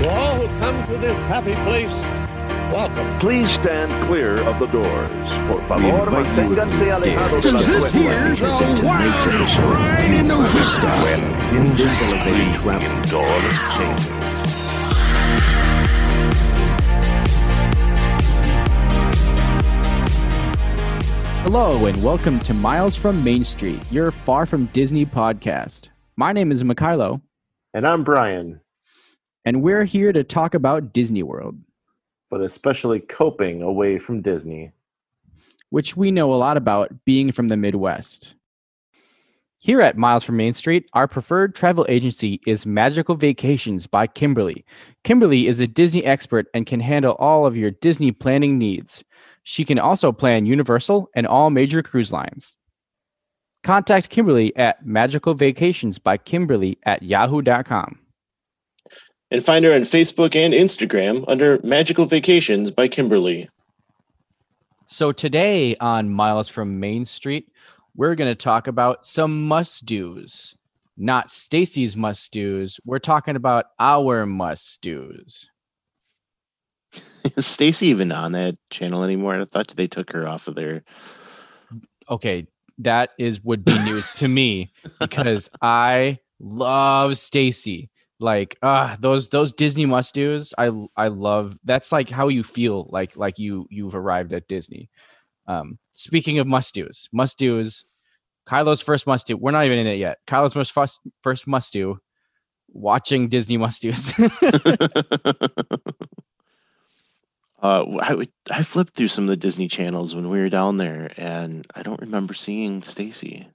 To all who come to this happy place, welcome. Please stand clear of the doors. Por We favor, invite you, if manténganse you alejados dare, de las to puertas. listen to tonight's episode. You know the stuff. in this elevated travel doorless chamber. Hello, and welcome to Miles from Main Street, your Far from Disney podcast. My name is Mikhailo, And I'm Brian, and we're here to talk about Disney World, but especially coping away from Disney. which we know a lot about being from the Midwest. Here at Miles from Main Street, our preferred travel agency is Magical Vacations by Kimberly. Kimberly is a Disney expert and can handle all of your Disney planning needs. She can also plan Universal and all major cruise lines. Contact Kimberly at Magical Vacations by Kimberly at yahoo.com. and find her on Facebook and Instagram under Magical Vacations by Kimberly. So today on Miles from Main Street, we're going to talk about some must do's. Not Stacy's must do's. We're talking about our must do's. Is Stacy even on that channel anymore? I thought they took her off of there. Okay, that is would be news to me because I love Stacy. Like ah, those those Disney must do's. I I love. That's like how you feel like like you you've arrived at Disney. Um, speaking of must do's, must do's. Kylo's first must do. We're not even in it yet. Kylo's first first, first must do. Watching Disney must do's. uh, I would I flipped through some of the Disney channels when we were down there, and I don't remember seeing Stacy.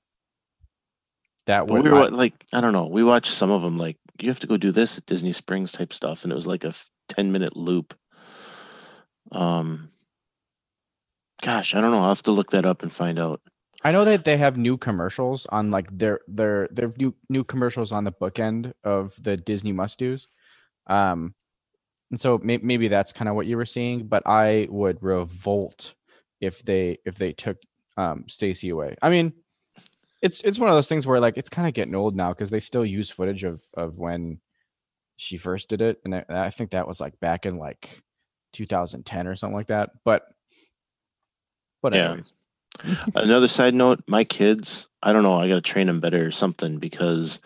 that we were wa- like, I don't know. We watched some of them, like you have to go do this at Disney Springs type stuff, and it was like a ten minute loop. Um, gosh, I don't know. I'll have to look that up and find out. I know that they have new commercials on like their their their new new commercials on the bookend of the Disney must do's. Um, and so may- maybe that's kind of what you were seeing, but I would revolt if they if they took um Stacy away. I mean, it's it's one of those things where like it's kind of getting old now because they still use footage of of when she first did it, and I, I think that was like back in like 2010 or something like that. But but Yeah. Another side note, my kids, I don't know, I got to train them better or something because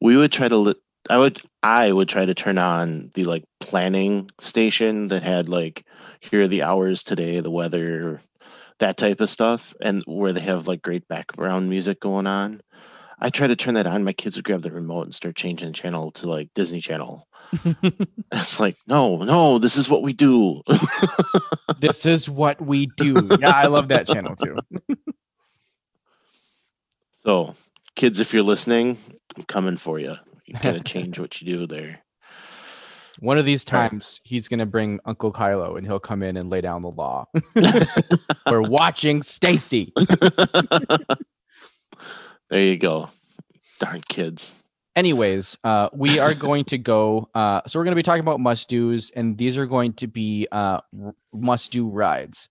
we would try to li- I would I would try to turn on the like planning station that had like here are the hours today, the weather, that type of stuff and where they have like great background music going on. I try to turn that on, my kids would grab the remote and start changing the channel to like Disney Channel. It's like, no, no, this is what we do. this is what we do. Yeah, I love that channel too. So, kids, if you're listening, I'm coming for you. You gotta change what you do there. One of these times, he's gonna bring Uncle Kylo, and he'll come in and lay down the law. We're watching Stacy. there you go. Darn kids. Anyways, uh, we are going to go. Uh, so we're going to be talking about must dos, and these are going to be uh, must do rides.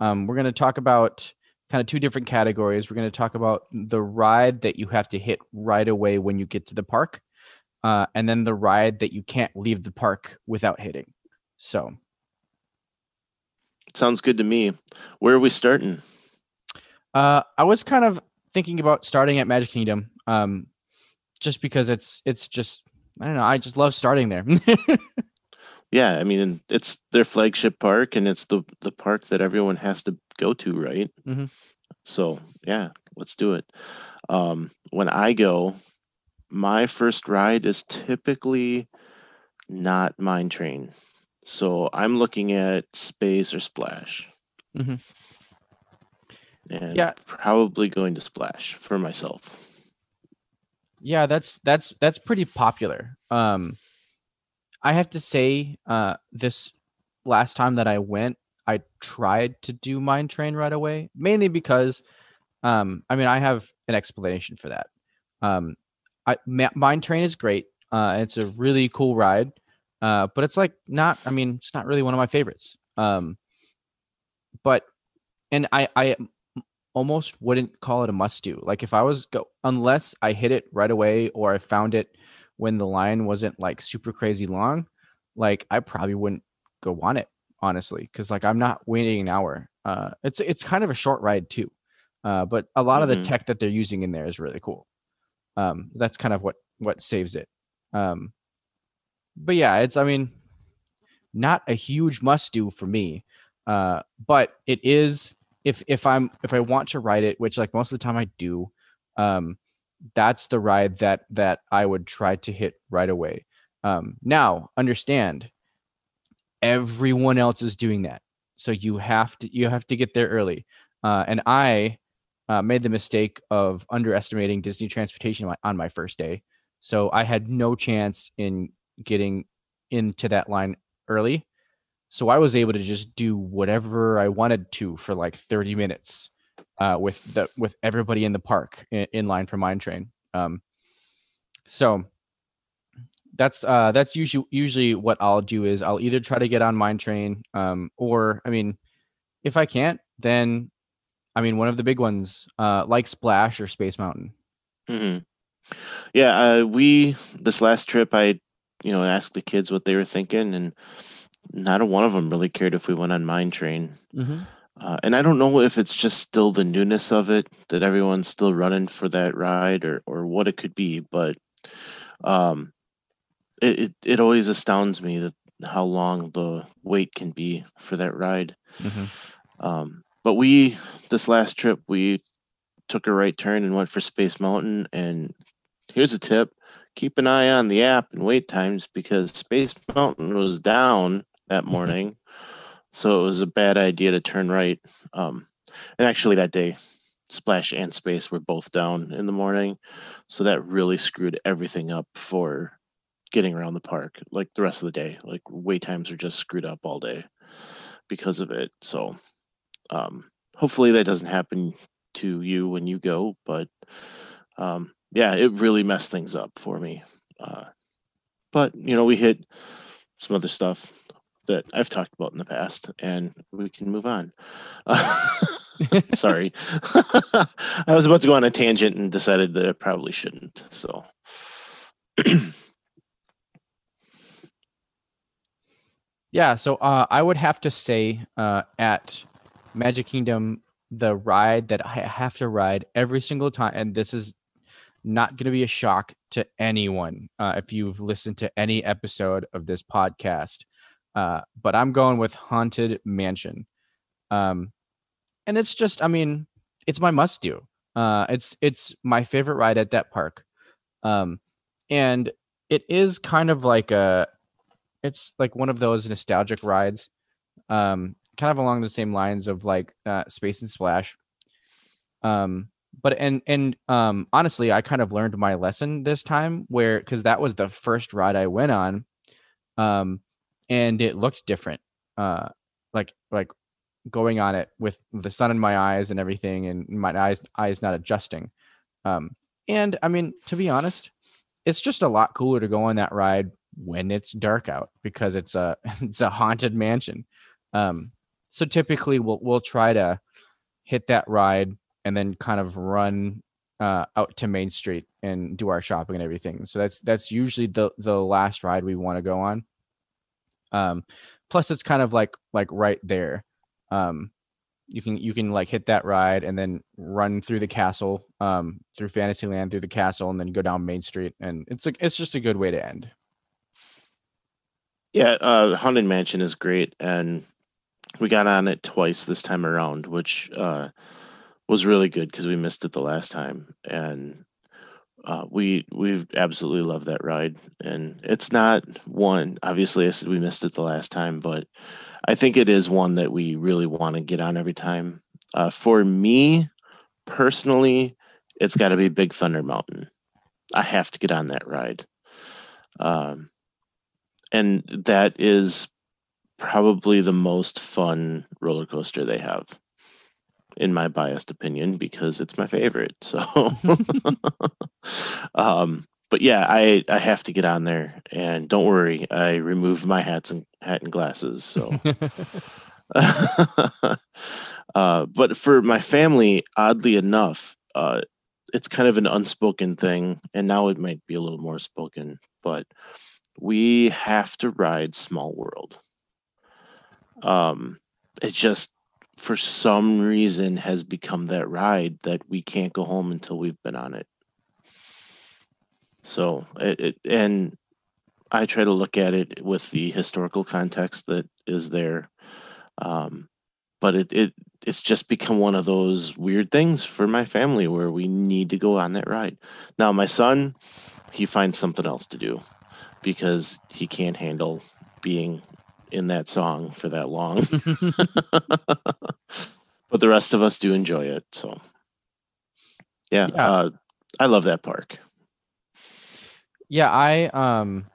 Um, we're going to talk about kind of two different categories. We're going to talk about the ride that you have to hit right away when you get to the park, uh, and then the ride that you can't leave the park without hitting. So Sounds good to me. Where are we starting? Uh, I was kind of thinking about starting at Magic Kingdom, um, just because it's it's just I don't know. I just love starting there. Yeah, I mean it's their flagship park and it's the the park that everyone has to go to, right? Mhm. So yeah, let's do it. Um, when I go, my first ride is typically not Mine Train. So I'm looking at Space or Splash. Mhm. And Yeah. probably going to Splash for myself. yeah, that's that's that's pretty popular. Um, I have to say, uh, this last time that I went, I tried to do Mine Train right away, mainly because, um, I mean, I have an explanation for that. Um, I Ma- Mine Train is great. Uh, it's a really cool ride. Uh, but it's like not. I mean, it's not really one of my favorites. Um, but and I I almost wouldn't call it a must do. Like if I was go unless I hit it right away or I found it when the line wasn't like super crazy long, like I probably wouldn't go on it honestly because like I'm not waiting an hour. Uh, it's it's kind of a short ride too, uh, but a lot of Mhm. the tech that they're using in there is really cool. Um, that's kind of what what saves it. Um, but yeah, it's I mean, not a huge must do for me, uh, but it is if if I'm if I want to ride it, which like most of the time I do, um, that's the ride that that I would try to hit right away. Um, now understand, everyone else is doing that, so you have to you have to get there early. Uh, and I uh, made the mistake of underestimating Disney transportation on my- first day, so I had no chance in getting into that line early. So I was able to just do whatever I wanted to for like 30 minutes uh, with the with everybody in the park in, in line for mine train. Um, so that's uh that's usually usually what I'll do is I'll either try to get on mine train um or I mean if I can't then I mean one of the big ones uh like Splash or Space Mountain. hmm Yeah, uh, we this last trip, I you know asked the kids what they were thinking, and not a one of them really cared if we went on Mine Train. Mm-hmm. Uh, and I don't know if it's just still the newness of it that everyone's still running for that ride, or or what it could be. But um, it it, it always astounds me that how long the wait can be for that ride. Mm-hmm. Um, but we this last trip we took a right turn and went for Space Mountain. And here's a tip: keep an eye on the app and wait times because Space Mountain was down that morning, so it was a bad idea to turn right. Um, and actually, that day, Splash and Space were both down in the morning, so that really screwed everything up for getting around the park. Like the rest of the day, like wait times are just screwed up all day because of it. So um, hopefully that doesn't happen to you when you go but um, yeah it really messed things up for me. Uh, but you know we hit some other stuff that i've talked about in the past and we can move on. Sorry. I was about to go on a tangent and decided that i probably shouldn't so. Yeah, so uh, I would have to say uh, at Magic Kingdom, the ride that I have to ride every single time, and this is not going to be a shock to anyone uh, if you've listened to any episode of this podcast, uh, but I'm going with Haunted Mansion. Um, and it's just, I mean, it's my must do. Uh, it's it's my favorite ride at that park, um, and it is kind of like a it's like one of those nostalgic rides um kind of along the same lines of like uh, space and splash um but and and um honestly i kind of learned my lesson this time where because that was the first ride i went on um and it looked different uh like like going on it with the sun in my eyes and everything and my eyes eyes not adjusting um and i mean to be honest it's just a lot cooler to go on that ride when it's dark out because it's a it's a haunted mansion. Um, so typically we'll we'll try to hit that ride and then kind of run uh, out to Main Street and do our shopping and everything. So that's that's usually the the last ride we want to go on. Um, plus it's kind of like like right there. Um, you can you can like hit that ride and then run through the castle, um, through Fantasyland, through the castle, and then go down Main Street, and it's like it's just a good way to end. yeah uh, haunted mansion is great and we got on it twice this time around which uh, was really good because we missed it the last time. And uh, we we absolutely love that ride. And it's not one obviously i said we missed it the last time but i think it is one that we really want to get on every time. Uh, for me personally it's got to be big thunder mountain. I have to get on that ride. Um, and that is probably the most fun roller coaster they have in my biased opinion because it's my favorite so um but yeah i i have to get on there and don't worry i removed my hats and hat and glasses so uh but for my family oddly enough uh it's kind of an unspoken thing and now it might be a little more spoken but we have to ride Small World. Um, it just for some reason has become that ride that we can't go home until we've been on it. So it, it and I try to look at it with the historical context that is there. Um, but it, it it's just become one of those weird things for my family where we need to go on that ride. Now my son, he finds something else to do because he can't handle being in that song for that long. but the rest of us do enjoy it. So yeah, Yeah. Uh, I love that park. Yeah, I um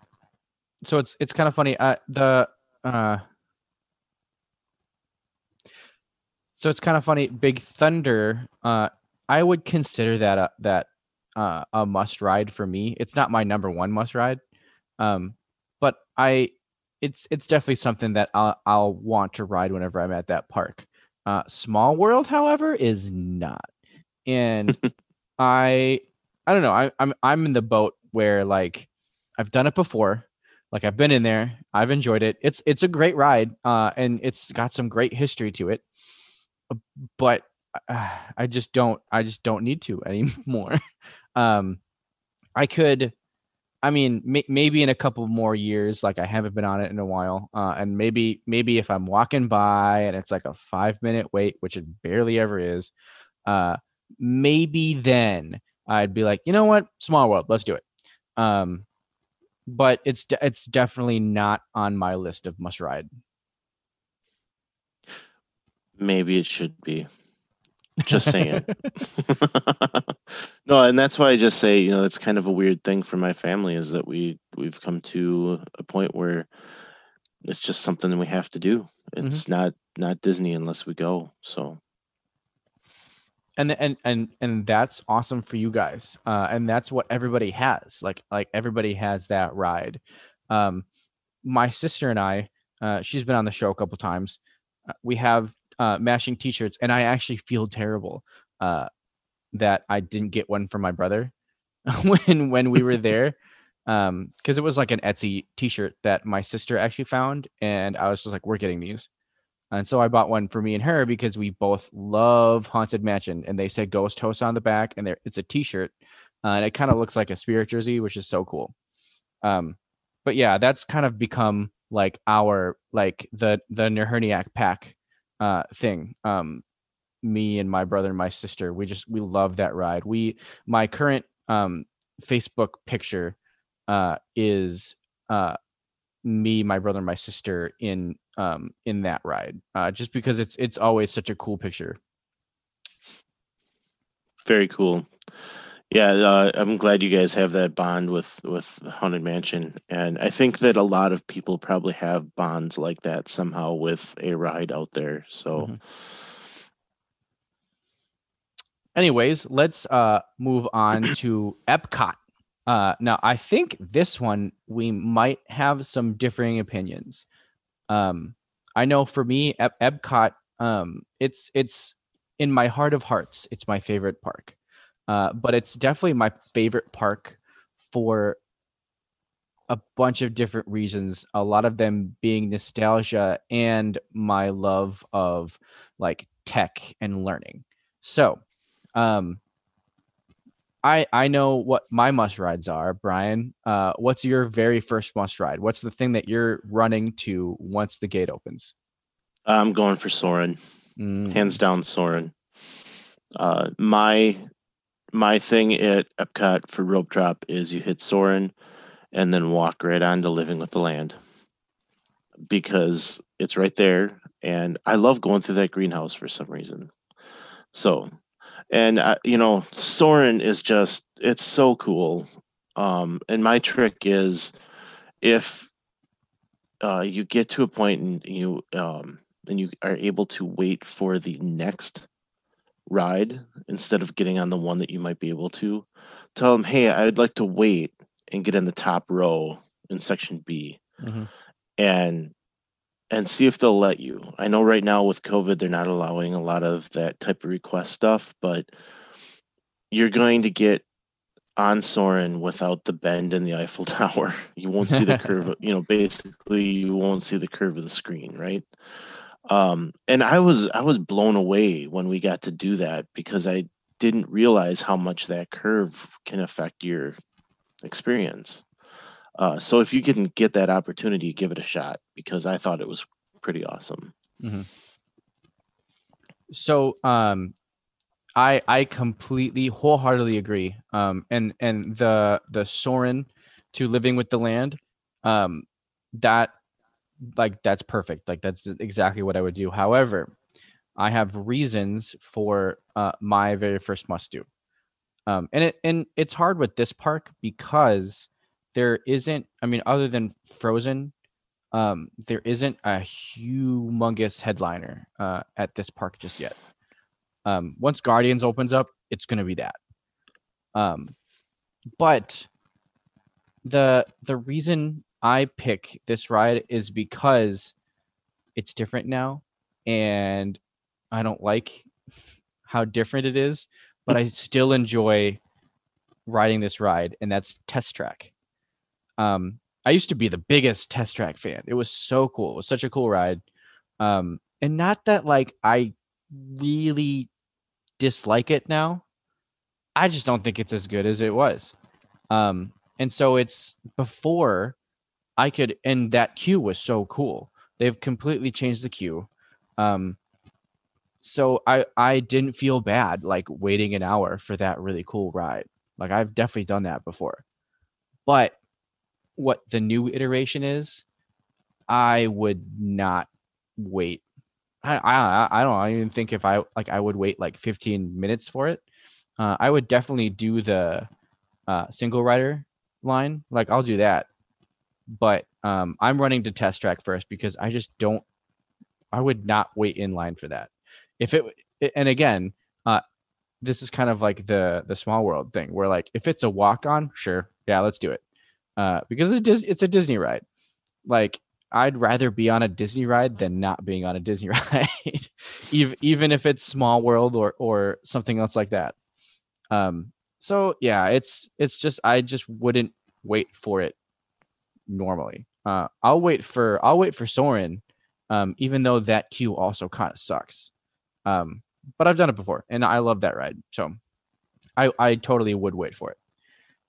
so it's it's kind of funny. Uh the uh so it's kind of funny. Big Thunder, uh I would consider that a that uh a must ride for me. It's not my number one must ride. Um but I it's it's definitely something that I'll I'll want to ride whenever I'm at that park. Uh Small World, however, is not. And I I don't know. I, I'm I'm in the boat where like I've done it before. Like I've been in there. I've enjoyed it. It's it's a great ride, uh, and it's got some great history to it. Uh, But uh, I just don't. I just don't need to anymore. um, I could. I mean, may, maybe in a couple more years, like I haven't been on it in a while, uh, and maybe maybe if I'm walking by and it's like a five minute wait, which it barely ever is, uh, maybe then I'd be like, you know what, Small World, let's do it. Um, but it's de- it's definitely not on my list of must ride. Maybe it should be. Just saying. no, and that's why I just say, you know, that's kind of a weird thing for my family is that we we've come to a point where it's just something that we have to do. It's not not Disney unless we go. So and and and and that's awesome for you guys uh and that's what everybody has like like everybody has that ride um my sister and i uh she's been on the show a couple times uh, we have uh matching t-shirts and i actually feel terrible uh that i didn't get one for my brother when when we were there um because it was like an etsy t-shirt that my sister actually found and i was just like we're getting these and so I bought one for me and her because we both love Haunted Mansion, and they say Ghost Host on the back, and there it's a T-shirt, uh, and it kind of looks like a spirit jersey, which is so cool. Um, but yeah, that's kind of become like our like the the Nerherniak pack uh thing. Um, me and my brother and my sister, we just we love that ride. We my current um Facebook picture uh is uh me, my brother, and my sister in um in that ride. Uh just because it's it's always such a cool picture. very cool. Yeah, uh, I'm glad you guys have that bond with with Haunted Mansion, and I think that a lot of people probably have bonds like that somehow with a ride out there. So. Mhm. Anyways, let's uh move on to Epcot. Uh now I think this one we might have some differing opinions. Um I know for me Ep- Epcot um it's it's in my heart of hearts it's my favorite park. Uh but it's definitely my favorite park for a bunch of different reasons, a lot of them being nostalgia and my love of like tech and learning. So, um I I know what my must rides are, Brian. Uh what's your very first must ride? What's the thing that you're running to once the gate opens? I'm going for Soarin'. Mm, hands down Soarin'. Uh, my my thing at Epcot for rope drop is you hit Soarin' and then walk right on to Living with the Land because it's right there, and I love going through that greenhouse for some reason. So, and uh, you know, Soarin' is just it's so cool. Um, and my trick is if uh, you get to a point and you um, and you are able to wait for the next ride instead of getting on the one that you might be able to tell them hey i'd like to wait and get in the top row in section b mhm. and and see if they'll let you i know right now with covid they're not allowing a lot of that type of request stuff but you're going to get on Soarin' without the bend in the Eiffel Tower. You won't see the curve. You know, basically, you won't see the curve of the screen, right? Um, and I was I was blown away when we got to do that because I didn't realize how much that curve can affect your experience. Uh, so if you can get that opportunity, give it a shot because I thought it was pretty awesome. So um I I completely wholeheartedly agree. Um and and the the Soarin' to living with the land um that like that's perfect. Like that's exactly what I would do. However, I have reasons for uh my very first must do. Um and it and it's hard with this park because there isn't I mean other than Frozen um there isn't a humongous headliner uh at this park just yet um once guardians opens up it's going to be that um but the the reason i pick this ride is because it's different now and i don't like how different it is but i still enjoy riding this ride and that's test track um I used to be the biggest test track fan. It was so cool. It was such a cool ride. Um, and not that like I really dislike it now. I just don't think it's as good as it was. Um, and so it's before I could, and that queue was so cool. They've completely changed the queue. Um, so I I didn't feel bad like waiting an hour for that really cool ride. Like I've definitely done that before. But what the new iteration is, I would not wait. I I I don't. I even think if I like I would wait like 15 minutes for it. Uh, I would definitely do the uh, single rider line. Like I'll do that. But um, I'm running to test track first because I just don't. I would not wait in line for that. If it and again, uh, this is kind of like the the small world thing where like if it's a walk on, sure, yeah, let's do it uh, because it's Dis- it's a Disney ride. Like I'd rather be on a Disney ride than not being on a Disney ride, even even if it's Small World or or something else like that. Um. So yeah, it's it's just I just wouldn't wait for it normally. Uh, I'll wait for I'll wait for Soarin', um, even though that queue also kind of sucks. Um, but I've done it before and I love that ride, so I I totally would wait for it.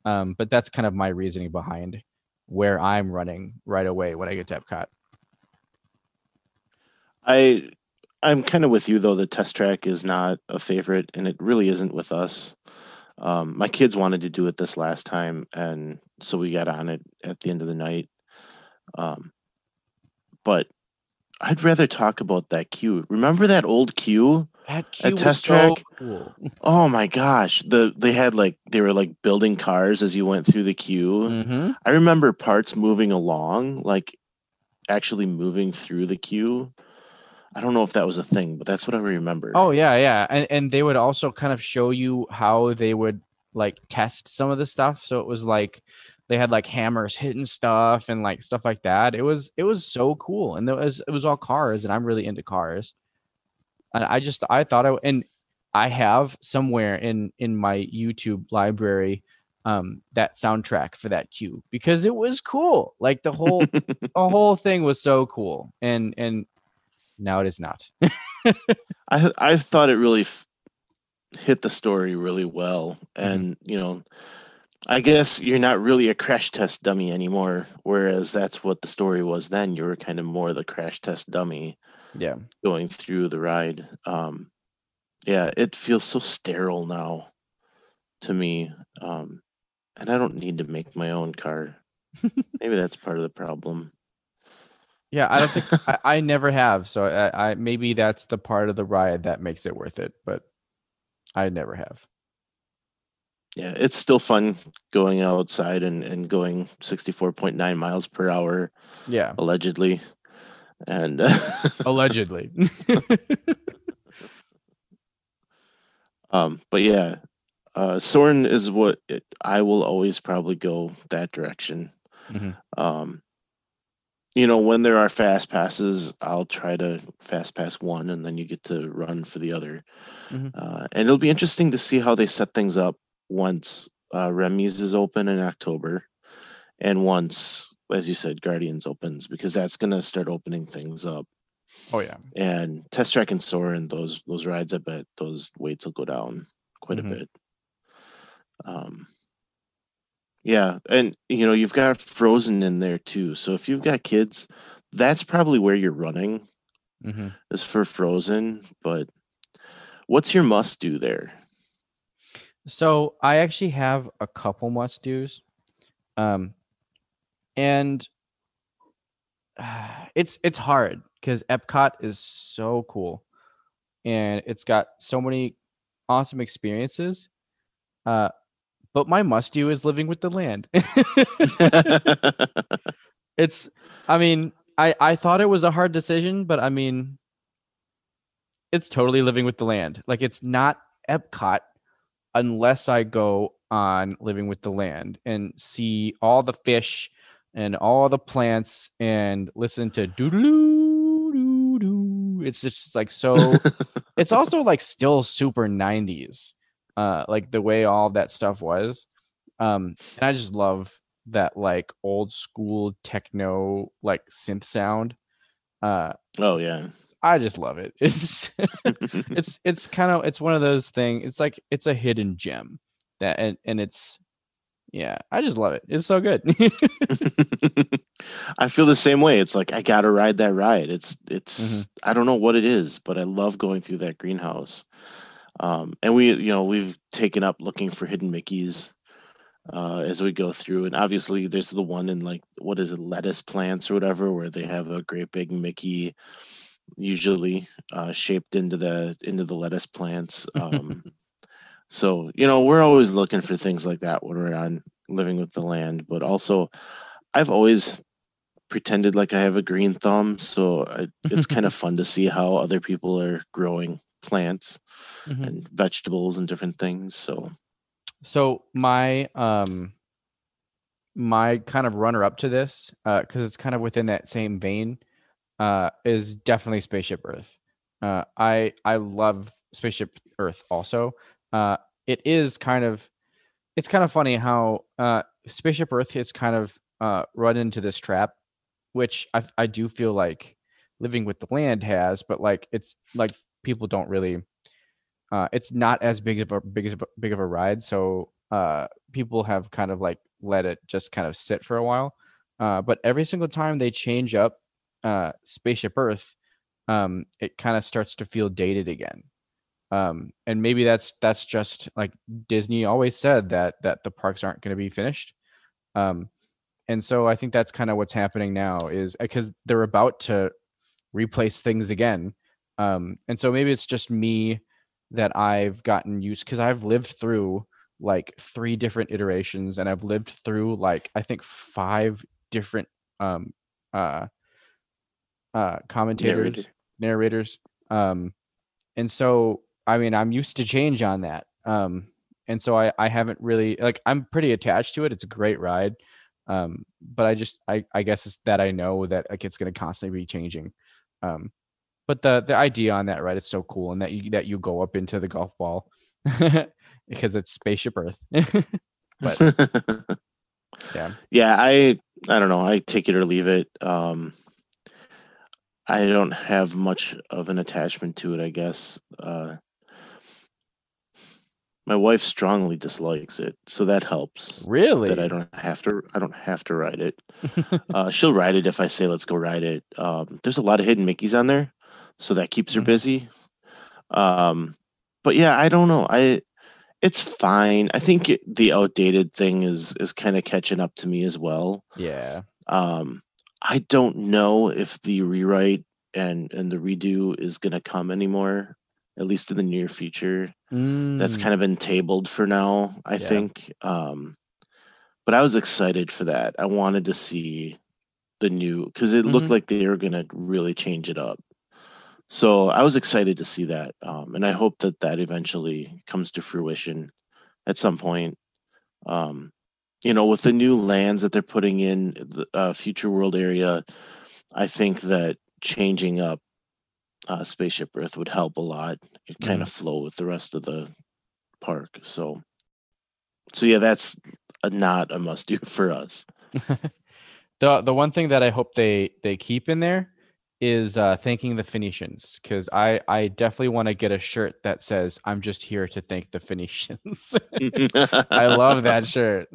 Um, but that's kind of my reasoning behind where I'm running right away when I get to Epcot. I I'm kind of with you though. The test track is not a favorite, and it really isn't with us. Um, my kids wanted to do it this last time, and so we got on it at the end of the night. Um, but I'd rather talk about that queue. Remember that old queue? That queue was test so track? cool. Oh my gosh! The they had like they were like building cars as you went through the queue. hmm I remember parts moving along, like actually moving through the queue. I don't know if that was a thing, but that's what I remember. Oh yeah, yeah, and and they would also kind of show you how they would like test some of the stuff. So it was like they had like hammers hitting stuff and like stuff like that. It was it was so cool, and it was it was all cars, and I'm really into cars. And I just I thought I and I have somewhere in in my YouTube library um that soundtrack for that queue because it was cool. Like the whole the whole thing was so cool, and and now it is not. I I thought it really f- hit the story really well, Mm-hmm. and you know, I guess you're not really a crash test dummy anymore. Whereas that's what the story was then. You were kind of more the crash test dummy yeah. going through the ride. Um, yeah, it feels so sterile now to me, um, and I don't need to make my own car. Maybe that's part of the problem. Yeah, I don't think I, I never have. So I, I maybe that's the part of the ride that makes it worth it, but I never have. Yeah, it's still fun going outside and, and going 64.9 miles per hour, Yeah, allegedly. And allegedly. um, but yeah, uh, Soarin' is what it, I will always probably go that direction. Mhm. Um, you know, when there are fast passes, I'll try to fast pass one, and then you get to run for the other. Mhm. Uh, and it'll be interesting to see how they set things up once uh, Remy's is open in October, and once, as you said, Guardians opens because that's going to start opening things up. Oh yeah. And Test Track and Soar and those those rides, I bet those waits will go down quite Mhm. a bit. Um, yeah, and you know you've got Frozen in there too. So if you've got kids, that's probably where you're running hmm is for Frozen. But what's your must do there? So I actually have a couple must dos, um, and it's it's hard because Epcot is so cool, and it's got so many awesome experiences. Uh, but my must do is living with the land. it's, I mean, I I thought it was a hard decision, but I mean, it's totally living with the land. Like it's not Epcot unless I go on living with the land and see all the fish and all the plants and listen to doo doo doo doo. It's just like so. it's also like still super 90s, uh, like the way all that stuff was. Um, and I just love that like old school techno like synth sound. Uh, oh yeah. I just love it. It's it's it's kind of it's one of those things. It's like it's a hidden gem that and and it's yeah. I just love it. It's so good. I feel the same way. It's like I gotta ride that ride. It's it's Mhm. I don't know what it is, but I love going through that greenhouse. Um, and we you know we've taken up looking for hidden Mickeys uh, as we go through, and obviously there's the one in like what is it lettuce plants or whatever where they have a great big Mickey, usually uh, shaped into the into the lettuce plants. Um, so you know we're always looking for things like that when we're on living with the land, but also I've always pretended like I have a green thumb, so I, it's kind of fun to see how other people are growing plants Mhm. and vegetables and different things. So So my um my kind of runner up to this, uh, because it's kind of within that same vein, uh, is definitely Spaceship Earth. Uh, I I love Spaceship Earth also. Uh, it is kind of it's kind of funny how uh Spaceship Earth is kind of uh run into this trap, which I I do feel like living with the land has, but like it's like people don't really uh, it's not as big of a big of a, big of a ride, so uh, people have kind of like let it just kind of sit for a while. Uh, but every single time they change up uh, Spaceship Earth, um, it kind of starts to feel dated again. Um, and maybe that's that's just like Disney always said that that the parks aren't going to be finished. Um, and so I think that's kind of what's happening now is because they're about to replace things again. Um, and so maybe it's just me that I've gotten used because I've lived through like three different iterations and I've lived through like I think five different um uh uh commentators Narrator. narrators. Um and so I mean I'm used to change on that. Um and so I I haven't really like I'm pretty attached to it. It's a great ride. Um but I just I I guess it's that I know that like it's going to constantly be changing. Um but the the idea on that right is so cool and that you that you go up into the golf ball because it's spaceship earth But- yeah yeah, I I don't know. I take it or leave it. Um, I don't have much of an attachment to it. I guess. Uh, my wife strongly dislikes it, so that helps. really That I don't have to. I don't have to ride it. uh, she'll ride it if I say let's go ride it. Um, there's a lot of hidden Mickeys on there, so that keeps her Mhm. busy. Um, but yeah, I don't know. I it's fine. I think it, the outdated thing is is kind of catching up to me as well. yeah Um, I don't know if the rewrite and and the redo is going to come anymore, at least in the near future. That's Mm, kind of been tabled for now, I Yeah. think. Um, but I was excited for that. I wanted to see the new because it looked Mhm. like they were going to really change it up. So I was excited to see that, um, and I hope that that eventually comes to fruition at some point. Um, you know, with the new lands that they're putting in the uh, future world area, I think that changing up uh, Spaceship Earth would help a lot. It kind of flow with the rest of the park. So so yeah, that's a, not a must do for us. the the one thing that I hope they they keep in there is uh thanking the Phoenicians because I I definitely want to get a shirt that says I'm just here to thank the Phoenicians. I love that shirt.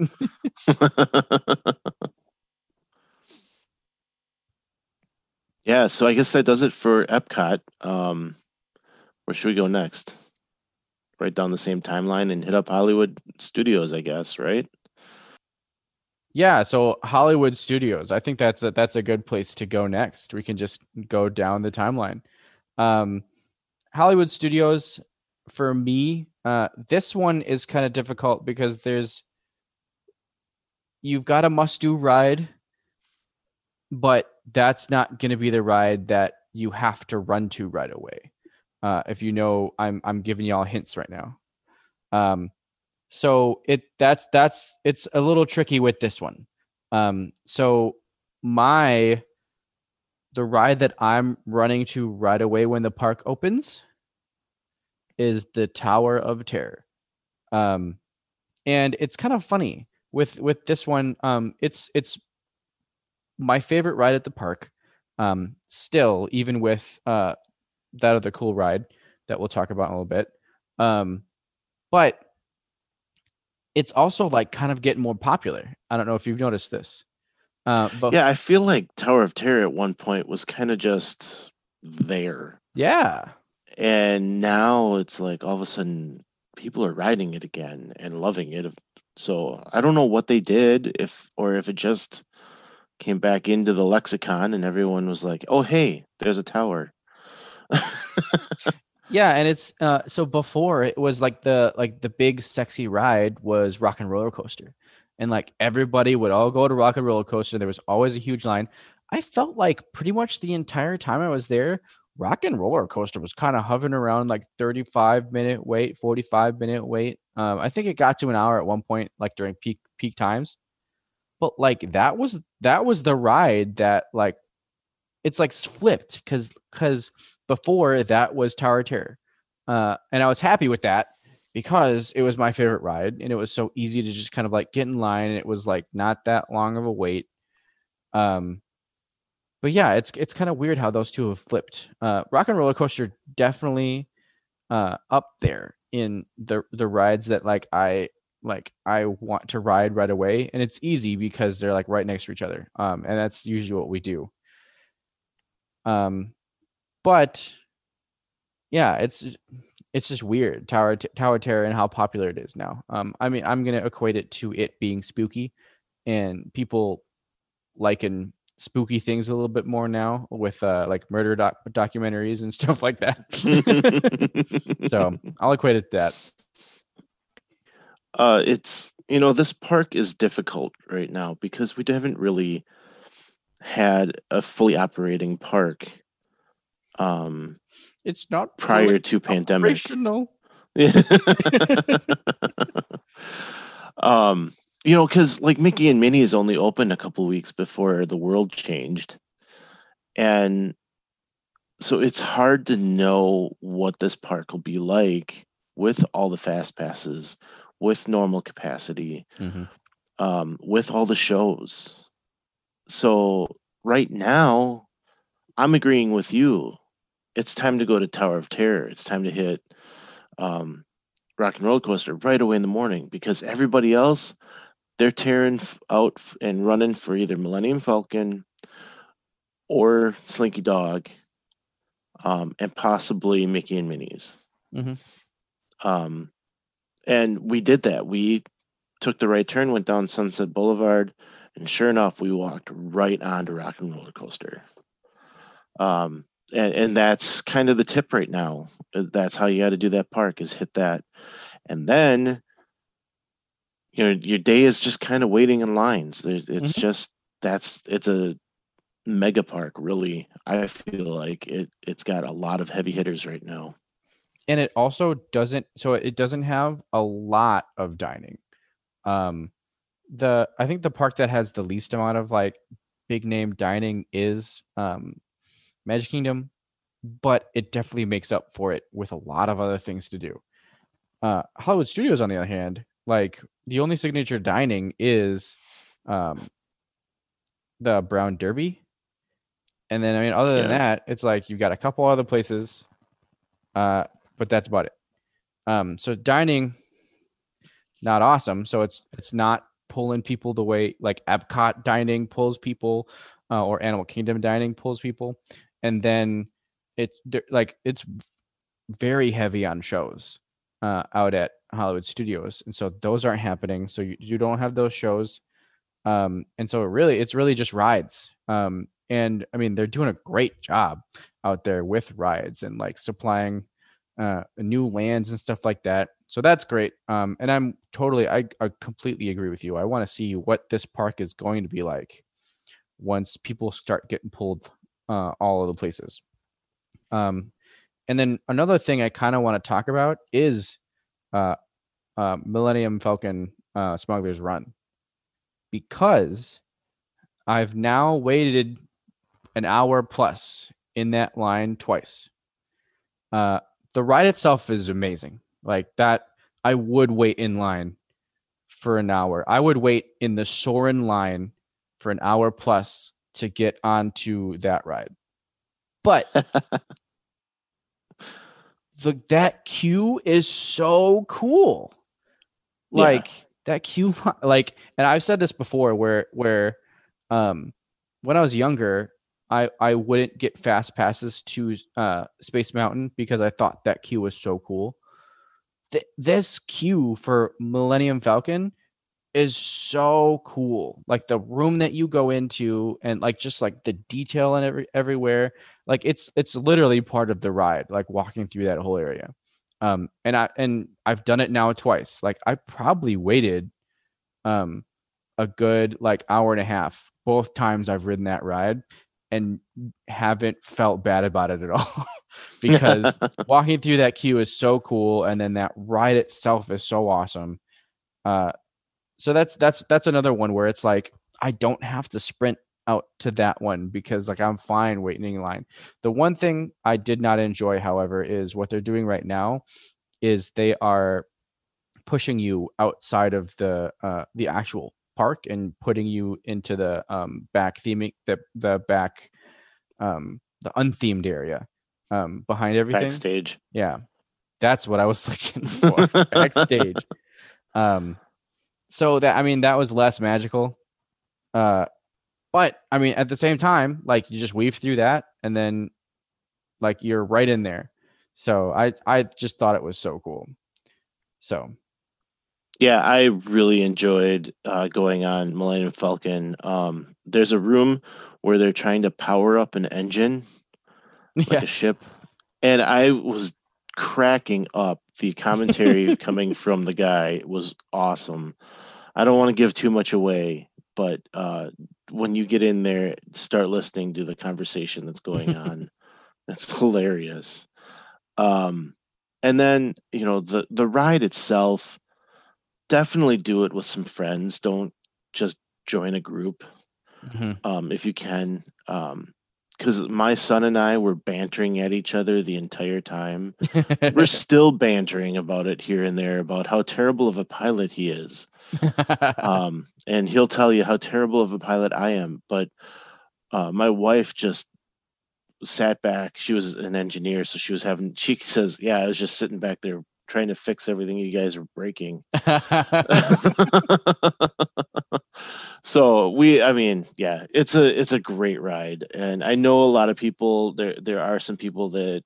yeah, so I guess that does it for Epcot. Um, where should we go next? Right down the same timeline and hit up Hollywood Studios, I guess, right? Yeah, so Hollywood Studios. I think that's a that's a good place to go next. We can just go down the timeline. Um, Hollywood Studios for me, uh, this one is kind of difficult because there's you've got a must do ride, but that's not going to be the ride that you have to run to right away. Uh, if you know, I'm I'm giving y'all hints right now. Um, so it that's that's it's a little tricky with this one. Um, so my the ride that I'm running to right away when the park opens is the Tower of Terror. Um, and it's kind of funny with with this one. Um, it's it's my favorite ride at the park. Um, still, even with uh that other cool ride that we'll talk about in a little bit. Um, but it's also like kind of getting more popular. I don't know if you've noticed this. Uh, but yeah, I feel like Tower of Terror at one point was kind of just there. Yeah. And now it's like all of a sudden people are riding it again and loving it. So I don't know what they did if or if it just came back into the lexicon and everyone was like, "Oh, hey, there's a tower." yeah, and it's uh so before it was like the like the big sexy ride was Rock and Roller Coaster. And like everybody would all go to Rock and Roller Coaster. There was always a huge line. I felt like pretty much the entire time I was there, Rock and Roller Coaster was kind of hovering around like 35 minute wait, 45 minute wait. Um, I think it got to an hour at one point, like during peak peak times. But like that was that was the ride that like it's like flipped because because before that was Tower Terror. Uh, and I was happy with that because it was my favorite ride and it was so easy to just kind of like get in line and it was like not that long of a wait. Um, but yeah, it's it's kind of weird how those two have flipped. Uh, Rock and Roller Coaster definitely uh, up there in the the rides that like I like I want to ride right away, and it's easy because they're like right next to each other. Um, and that's usually what we do. Um, but yeah, it's it's just weird Tower Tower Terror and how popular it is now. Um, I mean, I'm gonna equate it to it being spooky, and people liking spooky things a little bit more now with uh like murder doc- documentaries and stuff like that. so I'll equate it to that. Uh, it's you know this park is difficult right now because we haven't really had a fully operating park um it's not prior to pandemic. um you know because like mickey and minnie is only open a couple weeks before the world changed. And so it's hard to know what this park will be like with all the fast passes with normal capacity mm-hmm. um, with all the shows. So right now i'm agreeing with you it's time to go to Tower of Terror. It's time to hit um, Rock and Roller Coaster right away in the morning because everybody else they're tearing out and running for either Millennium Falcon or Slinky Dog, um, and possibly Mickey and Minnie's. Mm-hmm. Um, and we did that. We took the right turn, went down Sunset Boulevard, and sure enough, we walked right onto Rock and Roller Coaster. Um, and, and that's kind of the tip right now. Uh, that's how you got to do that park is hit that, and then you know your day is just kind of waiting in lines. It's mm-hmm. just that's it's a mega park really. I feel like it it's got a lot of heavy hitters right now. And it also doesn't so it doesn't have a lot of dining. Um the I think the park that has the least amount of like big name dining is um Magic Kingdom, but it definitely makes up for it with a lot of other things to do. Uh, Hollywood Studios, on the other hand, like the only signature dining is um the Brown Derby. And then I mean other than Yeah. that, it's like you've got a couple other places. Uh but that's about it. Um so dining not awesome. So it's it's not pulling people the way like Epcot dining pulls people uh, or Animal Kingdom dining pulls people. And then it's like it's very heavy on shows uh, out at Hollywood Studios, and so those aren't happening. So you, you don't have those shows, um, and so really it's really just rides. Um, and I mean they're doing a great job out there with rides and like supplying uh, new lands and stuff like that. So that's great. Um, and I'm totally I, I completely agree with you. I want to see what this park is going to be like once people start getting pulled uh, all of the places. Um, and then another thing I kind of want to talk about is uh, uh, Millennium Falcon uh, Smuggler's Run because I've now waited an hour plus in that line twice. Uh, the ride itself is amazing. Like that, I would wait in line for an hour. I would wait in the Soarin' line for an hour plus to get onto that ride. But the that queue is so cool. Yeah. Like that queue like and I've said this before where where um when I was younger I I wouldn't get fast passes to uh Space Mountain because I thought that queue was so cool. Th- this queue for Millennium Falcon is so cool. Like the room that you go into and like just like the detail and every everywhere. Like it's it's literally part of the ride, like walking through that whole area. Um and I and I've done it now twice. Like I probably waited um a good like hour and a half both times I've ridden that ride and haven't felt bad about it at all because walking through that queue is so cool and then that ride itself is so awesome uh so that's that's that's another one where it's like i don't have to sprint out to that one because like i'm fine waiting in line. The one thing i did not enjoy however is what they're doing right now is they are pushing you outside of the uh the actual park and putting you into the um back theming the the back um the unthemed area um behind everything. Backstage. yeah. That's what i was looking for. Backstage. Um so that i mean that was less magical uh but i mean at the same time like you just weave through that and then like you're right in there so i i just thought it was so cool so Yeah, I really enjoyed uh, going on Millennium Falcon. Um, there's a room where they're trying to power up an engine, like a ship, and I was cracking up. The commentary coming from the guy was awesome. I don't want to give too much away, but uh, when you get in there, start listening to the conversation that's going on. That's hilarious. Um, and then you know the the ride itself definitely do it with some friends don't just join a group Mhm. um if you can um because my son and i were bantering at each other the entire time. We're still bantering about it here and there about how terrible of a pilot he is um and he'll tell you how terrible of a pilot i am but uh, my wife just sat back she was an engineer so she was having she says yeah i was just sitting back there trying to fix everything you guys are breaking so we i mean yeah it's a it's a great ride. And i know a lot of people there there are some people that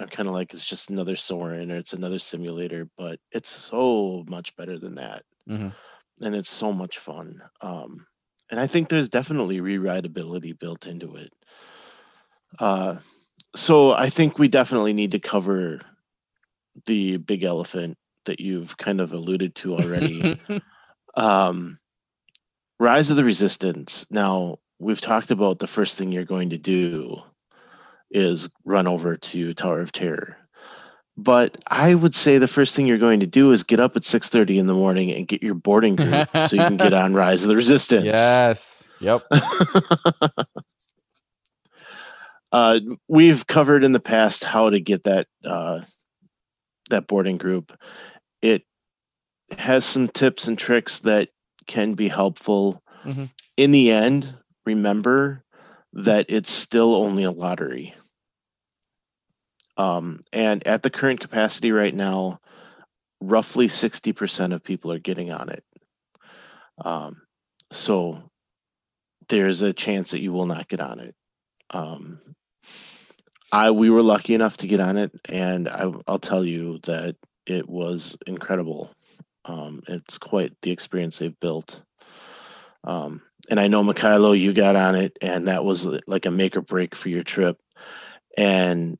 are kind of like it's just another Soarin' or it's another simulator but it's so much better than that. Mhm. and it's so much fun. Um and i think there's definitely rewritability built into it. Uh so i think we definitely need to cover the big elephant that you've kind of alluded to already. Um rise of the resistance. Now we've talked about the first thing you're going to do is run over to tower of terror. But i would say the first thing you're going to do is get up at 6.30 in the morning and get your boarding group so you can get on rise of the resistance. Yes. Yep. Uh, we've covered in the past how to get that uh, that boarding group. It has some tips and tricks that can be helpful. Mhm. In the end, remember that it's still only a lottery. Um, and at the current capacity right now, roughly 60% of people are getting on it. Um, so there's a chance that you will not get on it. Um, I we were lucky enough to get on it, and I, I'll tell you that it was incredible. Um, it's quite the experience they've built. Um, and I know Mikhailo, you got on it, and that was like a make or break for your trip. And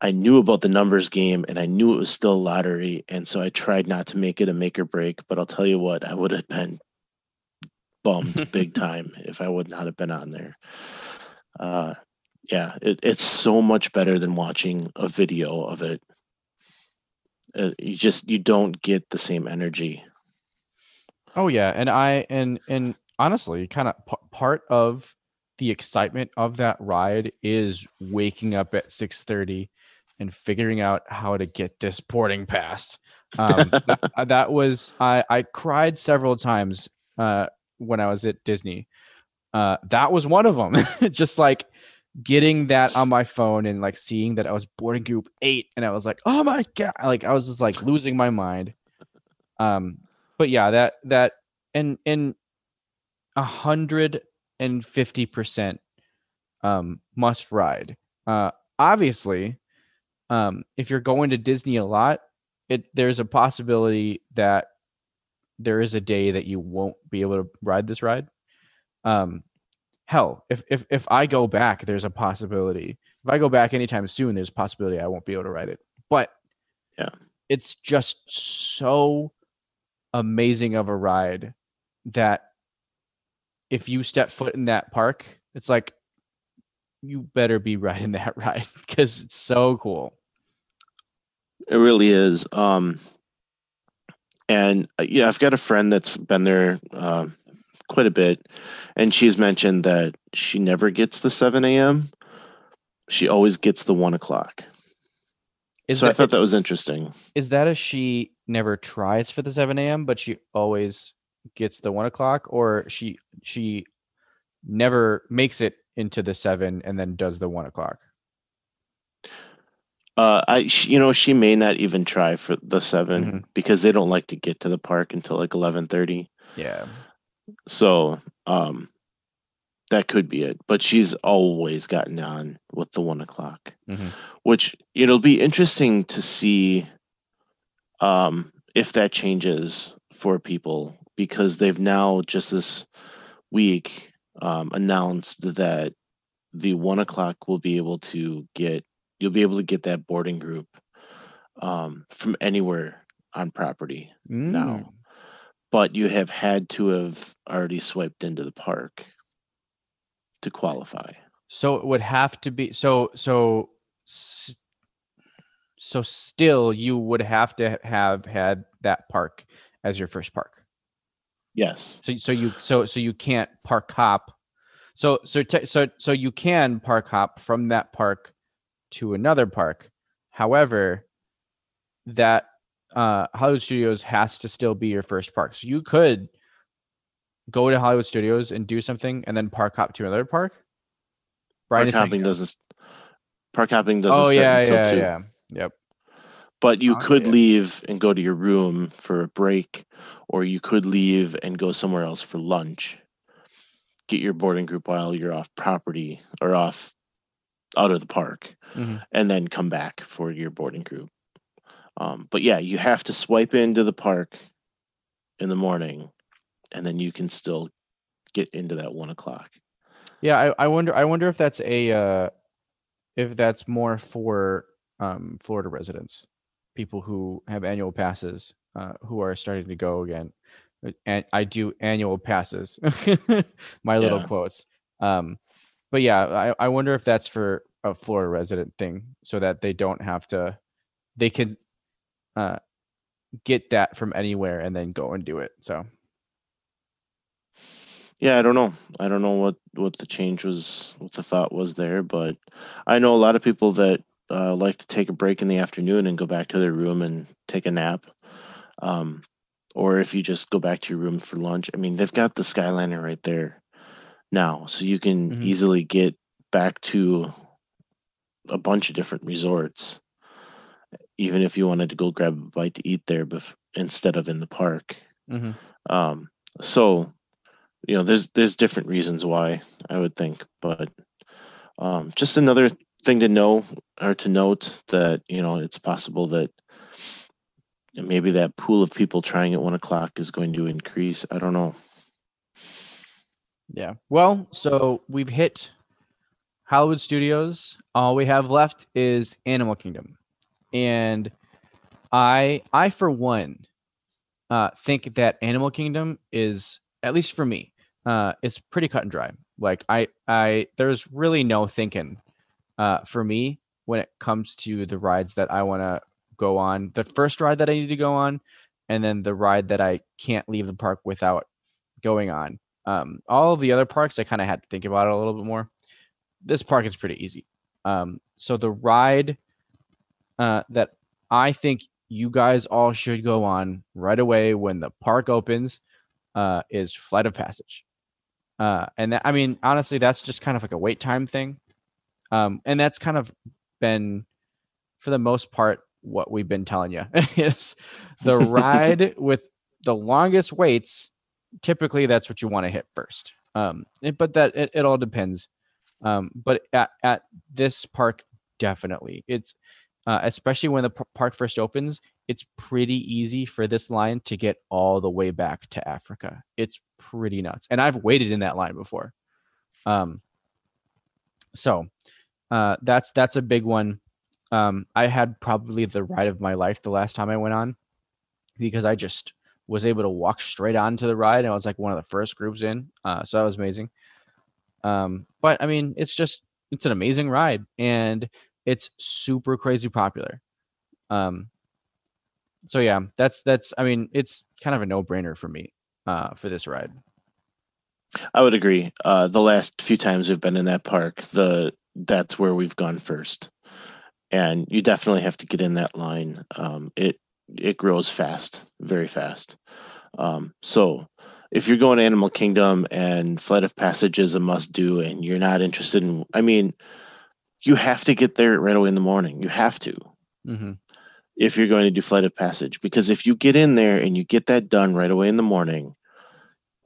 I knew about the numbers game, and I knew it was still a lottery, and so I tried not to make it a make or break. But I'll tell you what, I would have been bummed big time if I would not have been on there. Uh, yeah, it, it's so much better than watching a video of it. Uh, you just you don't get the same energy. Oh yeah, and I and and honestly, kind of p- part of the excitement of that ride is waking up at six thirty and figuring out how to get this boarding pass. Um, that, uh, that was I I cried several times uh, when I was at Disney. Uh, that was one of them. Just like getting that on my phone and like seeing that I was boarding group eight, and I was like, oh my god! Like I was just like losing my mind. Um, but yeah, that that and and a hundred and fifty percent um must ride. Uh, obviously, um, if you're going to Disney a lot, it there's a possibility that there is a day that you won't be able to ride this ride. Um, hell, if if if I go back, there's a possibility. If I go back anytime soon, there's a possibility I won't be able to ride it. But Yeah. it's just so amazing of a ride that if you step foot in that park, it's like you better be riding that ride because it's so cool. It really is. Um, and uh, yeah, I've got a friend that's been there uh, quite a bit, and she's mentioned that she never gets the 7 a.m. She always gets the one o'clock. Is so I thought that was interesting. is that a she never tries for the 7 a.m., but she always gets the one o'clock, or she she never makes it into the seven and then does the one o'clock? Uh, I, you know, she may not even try for the 7 Mhm. because they don't like to get to the park until like eleven thirty. Yeah. So, um, that could be it. But she's always gotten on with the one o'clock. Mhm. which it'll be interesting to see um, if that changes for people because they've now just this week um, announced that the one o'clock will be able to get you'll be able to get that boarding group um, from anywhere on property now Mm. But you have had to have already swiped into the park to qualify So it would have to be so so so still you would have to have had that park as your first park. yes So so you so so you can't park hop. So so te- so so you can park hop from that park to another park. However, that uh Hollywood Studios has to still be your first park. So you could go to Hollywood Studios and do something and then park hop to another park. Brian park hopping doesn't park hopping doesn't Oh start yeah, until yeah, two. yeah. Yep. but you Oh, could yeah. leave and go to your room for a break or you could leave and go somewhere else for lunch get your boarding group while you're off property or off out of the park Mhm. and then come back for your boarding group um, but yeah you have to swipe into the park in the morning and then you can still get into that one o'clock Yeah, I, I wonder I wonder if that's a uh if that's more for um Florida residents, people who have annual passes, uh who are starting to go again. Uh, And I do annual passes. My little Yeah. quotes. Um but yeah, I, I wonder if that's for a Florida resident thing so that they don't have to they can uh get that from anywhere and then go and do it. So Yeah, I don't know. I don't know what what the change was, what the thought was there, but I know a lot of people that uh, like to take a break in the afternoon and go back to their room and take a nap. Um, or if you just go back to your room for lunch. I mean, they've got the Skyliner right there now, so you can Mhm. easily get back to a bunch of different resorts, even if you wanted to go grab a bite to eat there bef- instead of in the park. hmm Um, so, you know, there's there's different reasons why I would think, but um, just another thing to know or to note that you know it's possible that maybe that pool of people trying at one o'clock is going to increase. I don't know. Yeah. Well, so we've hit Hollywood Studios. All we have left is Animal Kingdom, and I, I for one, uh, think that Animal Kingdom is at least for me, uh, it's pretty cut and dry. Like I, I, there's really no thinking, uh, for me when it comes to the rides that I want to go on. The first ride that I need to go on, and then the ride that I can't leave the park without going on. Um, all of the other parks, I kind of had to think about it a little bit more. This park is pretty easy. Um, so the ride uh, that I think you guys all should go on right away when the park opens uh, is Flight of Passage. Uh, and that, I mean, honestly, that's just kind of like a wait time thing. Um, and that's kind of been, for the most part, what we've been telling you is the ride with the longest waits typically that's what you want to hit first. Um, it- but that it, it all depends. Um, but at, at this park, definitely, it's uh, especially when the p- park first opens, it's pretty easy for this line to get all the way back to Africa. It's pretty nuts, and I've waited in that line before. Um, so uh, that's that's a big one. Um, I had probably the ride of my life the last time I went on because I just was able to walk straight onto the ride. And I was like one of the first groups in. Uh, so that was amazing. Um, but I mean, it's just it's an amazing ride and it's super crazy popular. Um, so yeah, that's that's I mean, it's kind of a no-brainer for me uh for this ride. I would agree. Uh, the last few times we've been in that park, the that's where we've gone first, and you definitely have to get in that line. Um, it it grows fast, very fast. Um, so if you're going to Animal Kingdom and Flight of Passage is a must do, and you're not interested in, I mean, you have to get there right away in the morning. You have to Mm-hmm. if you're going to do Flight of Passage, because if you get in there and you get that done right away in the morning,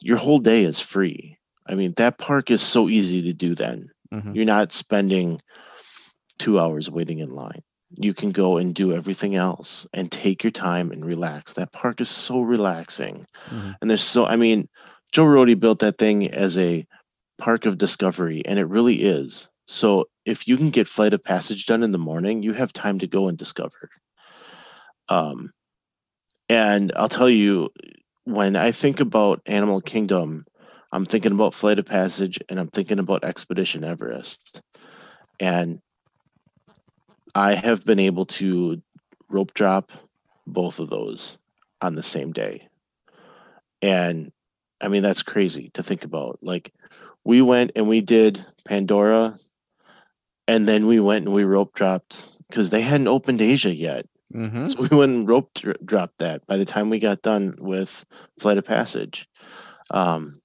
your whole day is free. I mean, that park is so easy to do then. Mm-hmm. You're not spending two hours waiting in line. You can go and do everything else and take your time and relax. That park is so relaxing. Mhm. And there's so, I mean, Joe Rohde built that thing as a park of discovery, and it really is. So if you can get Flight of Passage done in the morning, you have time to go and discover. Um, and I'll tell you, when I think about Animal Kingdom, I'm thinking about Flight of Passage and I'm thinking about Expedition Everest. And I have been able to rope drop both of those on the same day. And I mean, that's crazy to think about. Like, we went and we did Pandora, and then we went and we rope dropped because they hadn't opened Asia yet. Mm-hmm. So we went and rope dropped that by the time we got done with Flight of Passage. Um,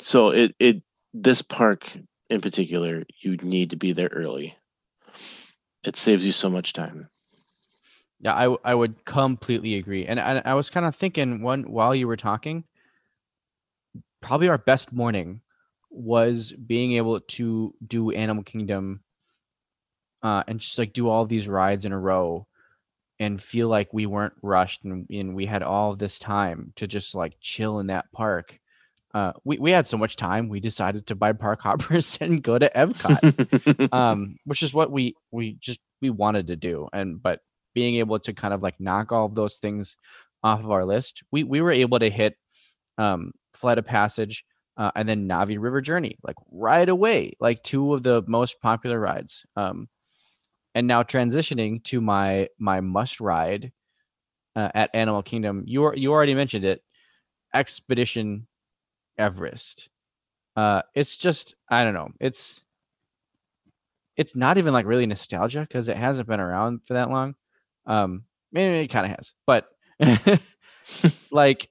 so it it this park in particular, you need to be there early. It saves you so much time. Yeah, I, I would completely agree. And I, I was kind of thinking one while you were talking, probably our best morning was being able to do Animal Kingdom uh, and just like do all these rides in a row and feel like we weren't rushed and, and we had all of this time to just like chill in that park. Uh, we, we had so much time, we decided to buy park hoppers and go to Epcot um which is what we we just we wanted to do and but being able to kind of like knock all of those things off of our list we we were able to hit um flight of passage uh, and then Na'vi River Journey like right away like two of the most popular rides um and now transitioning to my my must ride uh, at animal kingdom. You you already mentioned it expedition everest. Uh it's just i don't know it's it's not even like really nostalgia because it hasn't been around for that long. Um maybe it kind of has but like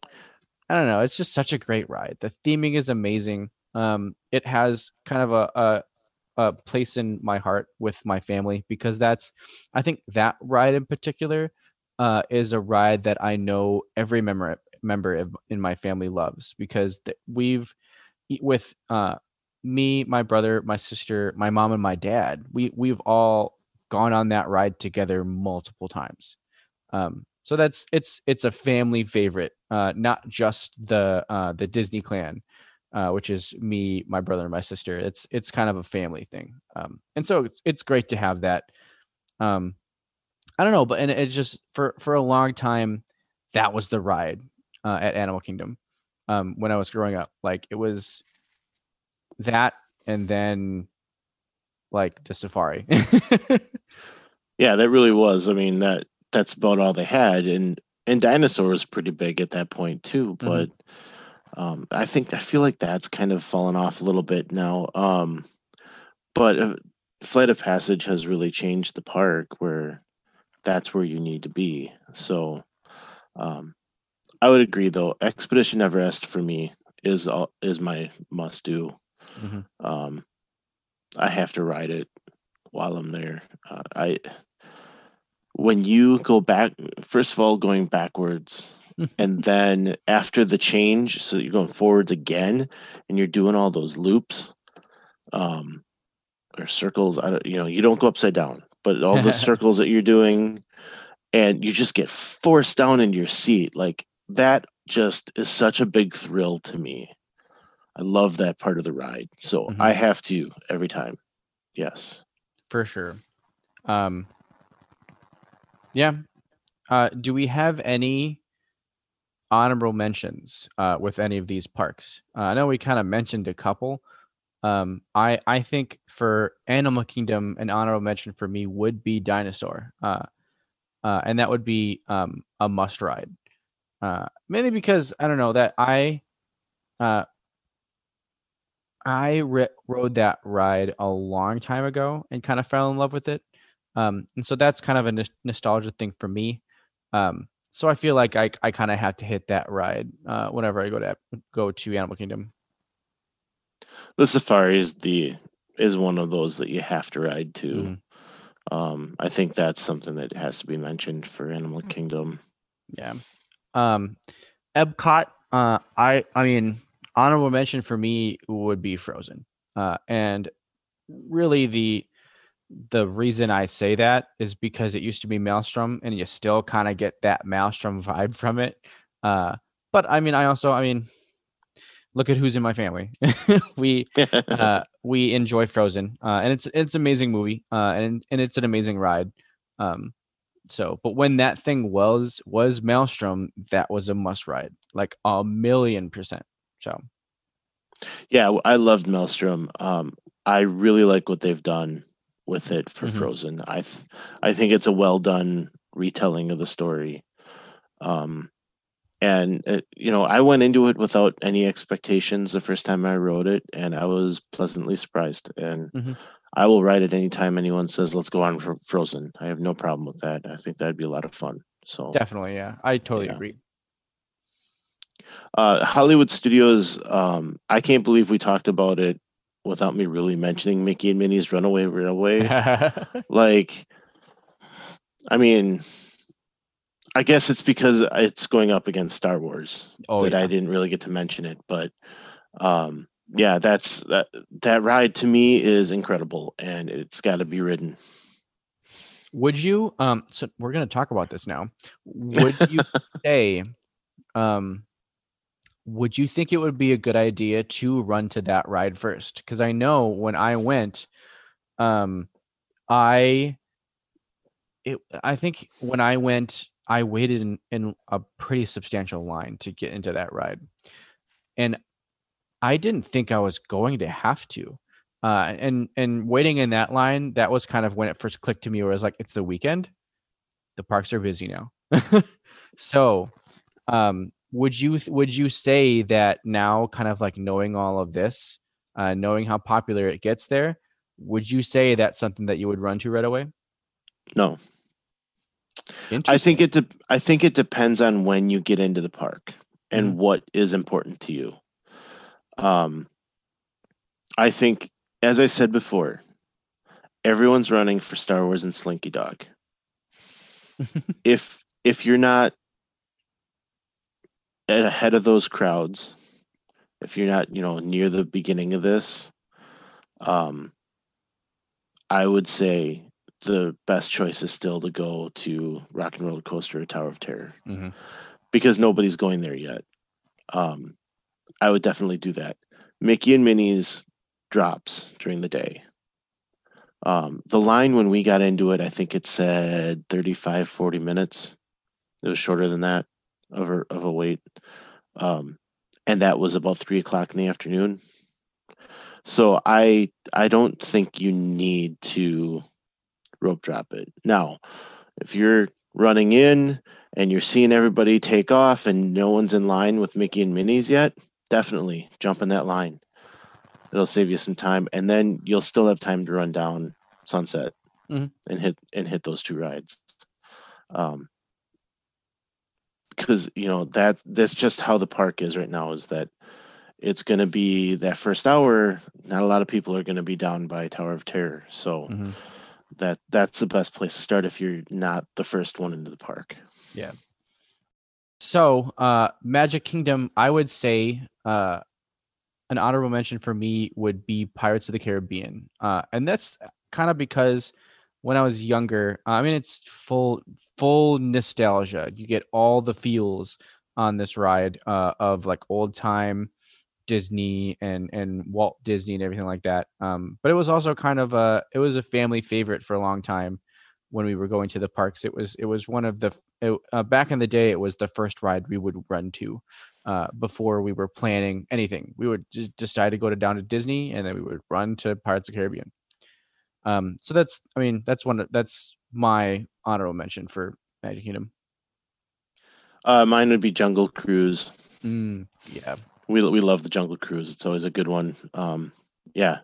I don't know, it's just such a great ride. The theming is amazing. Um, it has kind of a, a a place in my heart with my family because that's I think that ride in particular uh, is a ride that I know every member member in my family loves because we've with uh, me, my brother, my sister, my mom, and my dad. We we've all gone on that ride together multiple times. Um, so that's it's it's a family favorite, uh, not just the uh, the Disney clan, uh, which is me, my brother, and my sister. It's it's kind of a family thing, um, and so it's it's great to have that. Um, I don't know, but and it's just for for a long time, that was the ride uh, at Animal Kingdom um, when I was growing up. Like it was that, and then like the safari. yeah, that really was. I mean that that's about all they had, and and dinosaur was pretty big at that point too. Mm-hmm. But um, I think I feel like that's kind of fallen off a little bit now. Um, but uh, Flight of Passage has really changed the park where that's where you need to be. So um, I would agree though. Expedition Everest for me is all, is my must do. Mhm. Um, I have to ride it while I'm there. Uh, I when you go back, first of all, going backwards, and then after the change, so you're going forwards again, and you're doing all those loops, um, or circles. I don't, you know, you don't go upside down, but all the circles that you're doing, and you just get forced down in your seat, like that. Just is such a big thrill to me. I love that part of the ride, so Mhm. I have to every time. Yes. for sure. Um, yeah. Uh, do we have any honorable mentions uh, with any of these parks? Uh, I know we kind of mentioned a couple. Um, I I think for Animal Kingdom, an honorable mention for me would be Dinosaur, uh, uh, and that would be um, a must ride. Uh, mainly because I don't know that I uh, I ri- rode that ride a long time ago and kind of fell in love with it. Um, and so that's kind of a nos- nostalgia thing for me. Um, so I feel like I, I kind of have to hit that ride uh, whenever I go to go to Animal Kingdom. The safari is the is one of those that you have to ride to. Mhm. Um, I think that's something that has to be mentioned for Animal Mm. Kingdom. Yeah. Um, Epcot. Uh, I I mean, honorable mention for me would be Frozen. Uh, and really the the reason I say that is because it used to be Maelstrom, and you still kind of get that Maelstrom vibe from it. Uh, but I mean, I also, I mean, look at who's in my family. we uh, we enjoy Frozen, uh, and it's it's an amazing movie, uh, and and it's an amazing ride. Um, so, but when that thing was was Maelstrom, that was a must ride, like a million percent. So, yeah, I loved Maelstrom. Um, I really like what they've done with it for Mhm. Frozen. I th- I think it's a well done retelling of the story. Um, and it, you know, I went into it without any expectations the first time I wrote it, and I was pleasantly surprised. And Mhm. I will write it anytime anyone says, "Let's go on for Frozen." I have no problem with that. I think that'd be a lot of fun. So definitely, yeah, I totally Yeah. agree. uh, Hollywood Studios, um, I can't believe we talked about it without me really mentioning Mickey and Minnie's Runaway Railway. like, I mean, I guess it's because it's going up against Star Wars oh, that yeah. I didn't really get to mention it, but um, yeah, that's that that ride to me is incredible, and it's got to be ridden. Would you um so we're going to talk about this now. Would you say um would you think it would be a good idea to run to that ride first? Cuz I know when I went um I it I think when I went I waited in, in a pretty substantial line to get into that ride. And I didn't think I was going to have to uh, and and waiting in that line that was kind of when it first clicked to me where it was like it's the weekend the parks are busy now so um would you would you say that now kind of like knowing all of this uh knowing how popular it gets there would you say that's something that you would run to right away No, I think it. De- I think it depends on when you get into the park and Mhm. what is important to you. Um, I think, as I said before, everyone's running for Star Wars and Slinky Dog. if if you're not ahead of those crowds, if you're not, you know, near the beginning of this, um, I would say the best choice is still to go to Rock 'n' Roller Coaster or Tower of Terror Mhm. because nobody's going there yet. Um, I would definitely do that. Mickey and Minnie's drops during the day. Um, the line when we got into it, I think it said 35, 40 minutes. It was shorter than that of a, of a wait. Um, and that was about three o'clock in the afternoon. So I I don't think you need to rope drop it. Now, if you're running in and you're seeing everybody take off and no one's in line with Mickey and Minnie's yet, definitely jump in that line. It'll save you some time, and then you'll still have time to run down Sunset Mhm. and hit and hit those two rides. Um, because you know that that's just how the park is right now. Is that it's going to be that first hour. Not a lot of people are going to be down by Tower of Terror, so Mhm. that that's the best place to start if you're not the first one into the park. Yeah. So, uh, Magic Kingdom, I would say uh, an honorable mention for me would be Pirates of the Caribbean, uh, and that's kind of because when I was younger, I mean, it's full full nostalgia. You get all the feels on this ride uh, of like old time Disney and and Walt Disney and everything like that. Um, but it was also kind of a it was a family favorite for a long time when we were going to the parks. It was it was one of the it, uh, back in the day. It was the first ride we would run to uh, before we were planning anything. We would just decide to go to down to Disney, and then we would run to Pirates of the Caribbean. Um, so that's I mean that's one that's my honorable mention for Magic Kingdom. Uh, mine would be Jungle Cruise. Mm, yeah, We we love the Jungle Cruise. It's always a good one. Um, yeah.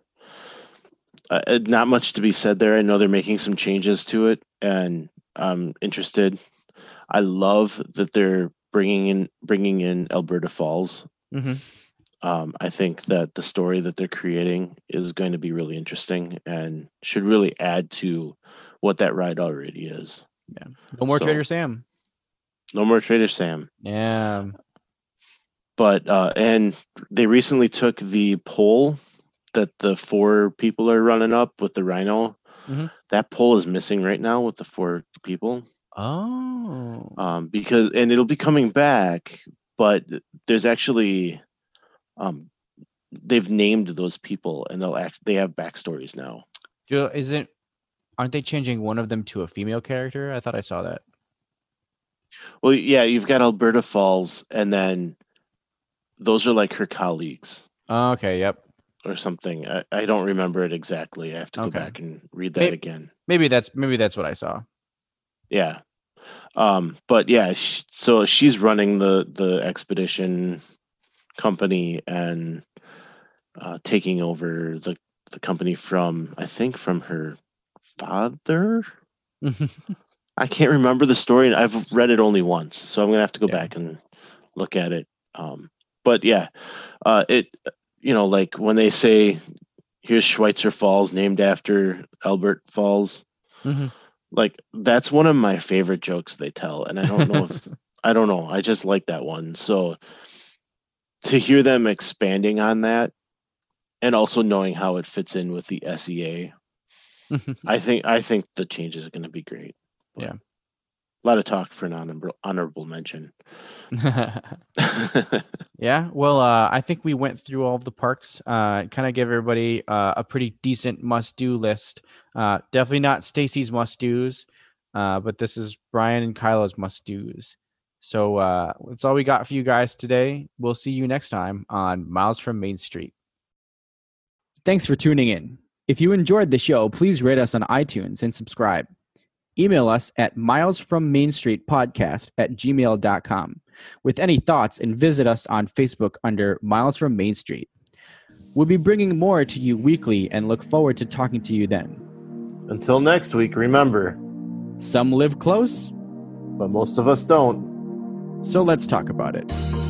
Uh, uh, not much to be said there. I know they're making some changes to it, and I'm interested. I love that they're bringing in bringing in Alberta Falls. Mhm. Um, I think that the story that they're creating is going to be really interesting and should really add to what that ride already is. Yeah. No more So- Trader Sam. No more Trader Sam. Yeah, but uh and they recently took the pole that the four people are running up with the rhino Mhm. that pole is missing right now with the four people Oh. um because and it'll be coming back but there's actually um they've named those people and they'll act they have backstories now Do- Isn't aren't they changing one of them to a female character? I thought I saw that. well yeah you've got alberta falls and then those are like her colleagues Oh, okay, yep. or something i, I don't remember it exactly i have to go back and read that May- again Maybe that's maybe that's what I saw. yeah um but yeah sh- so she's running the the expedition company and uh taking over the the company from i think from her father i can't remember the story and i've read it only once so i'm gonna have to go Yeah. back and look at it um but yeah uh it you know like when they say here's schweitzer falls named after albert falls Mhm. like that's one of my favorite jokes they tell and i don't know if i don't know i just like that one so to hear them expanding on that and also knowing how it fits in with the sea i think i think the changes are going to be great But Yeah. a lot of talk for an honorable honorable mention yeah. Well, uh, I think we went through all the parks. Uh, kind of give everybody uh, a pretty decent must-do list. Uh, definitely not Stacy's must-dos, uh, but this is Brian and Kylo's must-dos. So uh, that's all we got for you guys today. We'll see you next time on Miles from Main Street. Thanks for tuning in. If you enjoyed the show, please rate us on iTunes and subscribe. Email us at milesfrommainstreetpodcast at gmail.com with any thoughts and visit us on Facebook under Miles from Main Street. We'll be bringing more to you weekly and look forward to talking to you then. Until next week, remember Some live close, but most of us don't. So let's talk about it.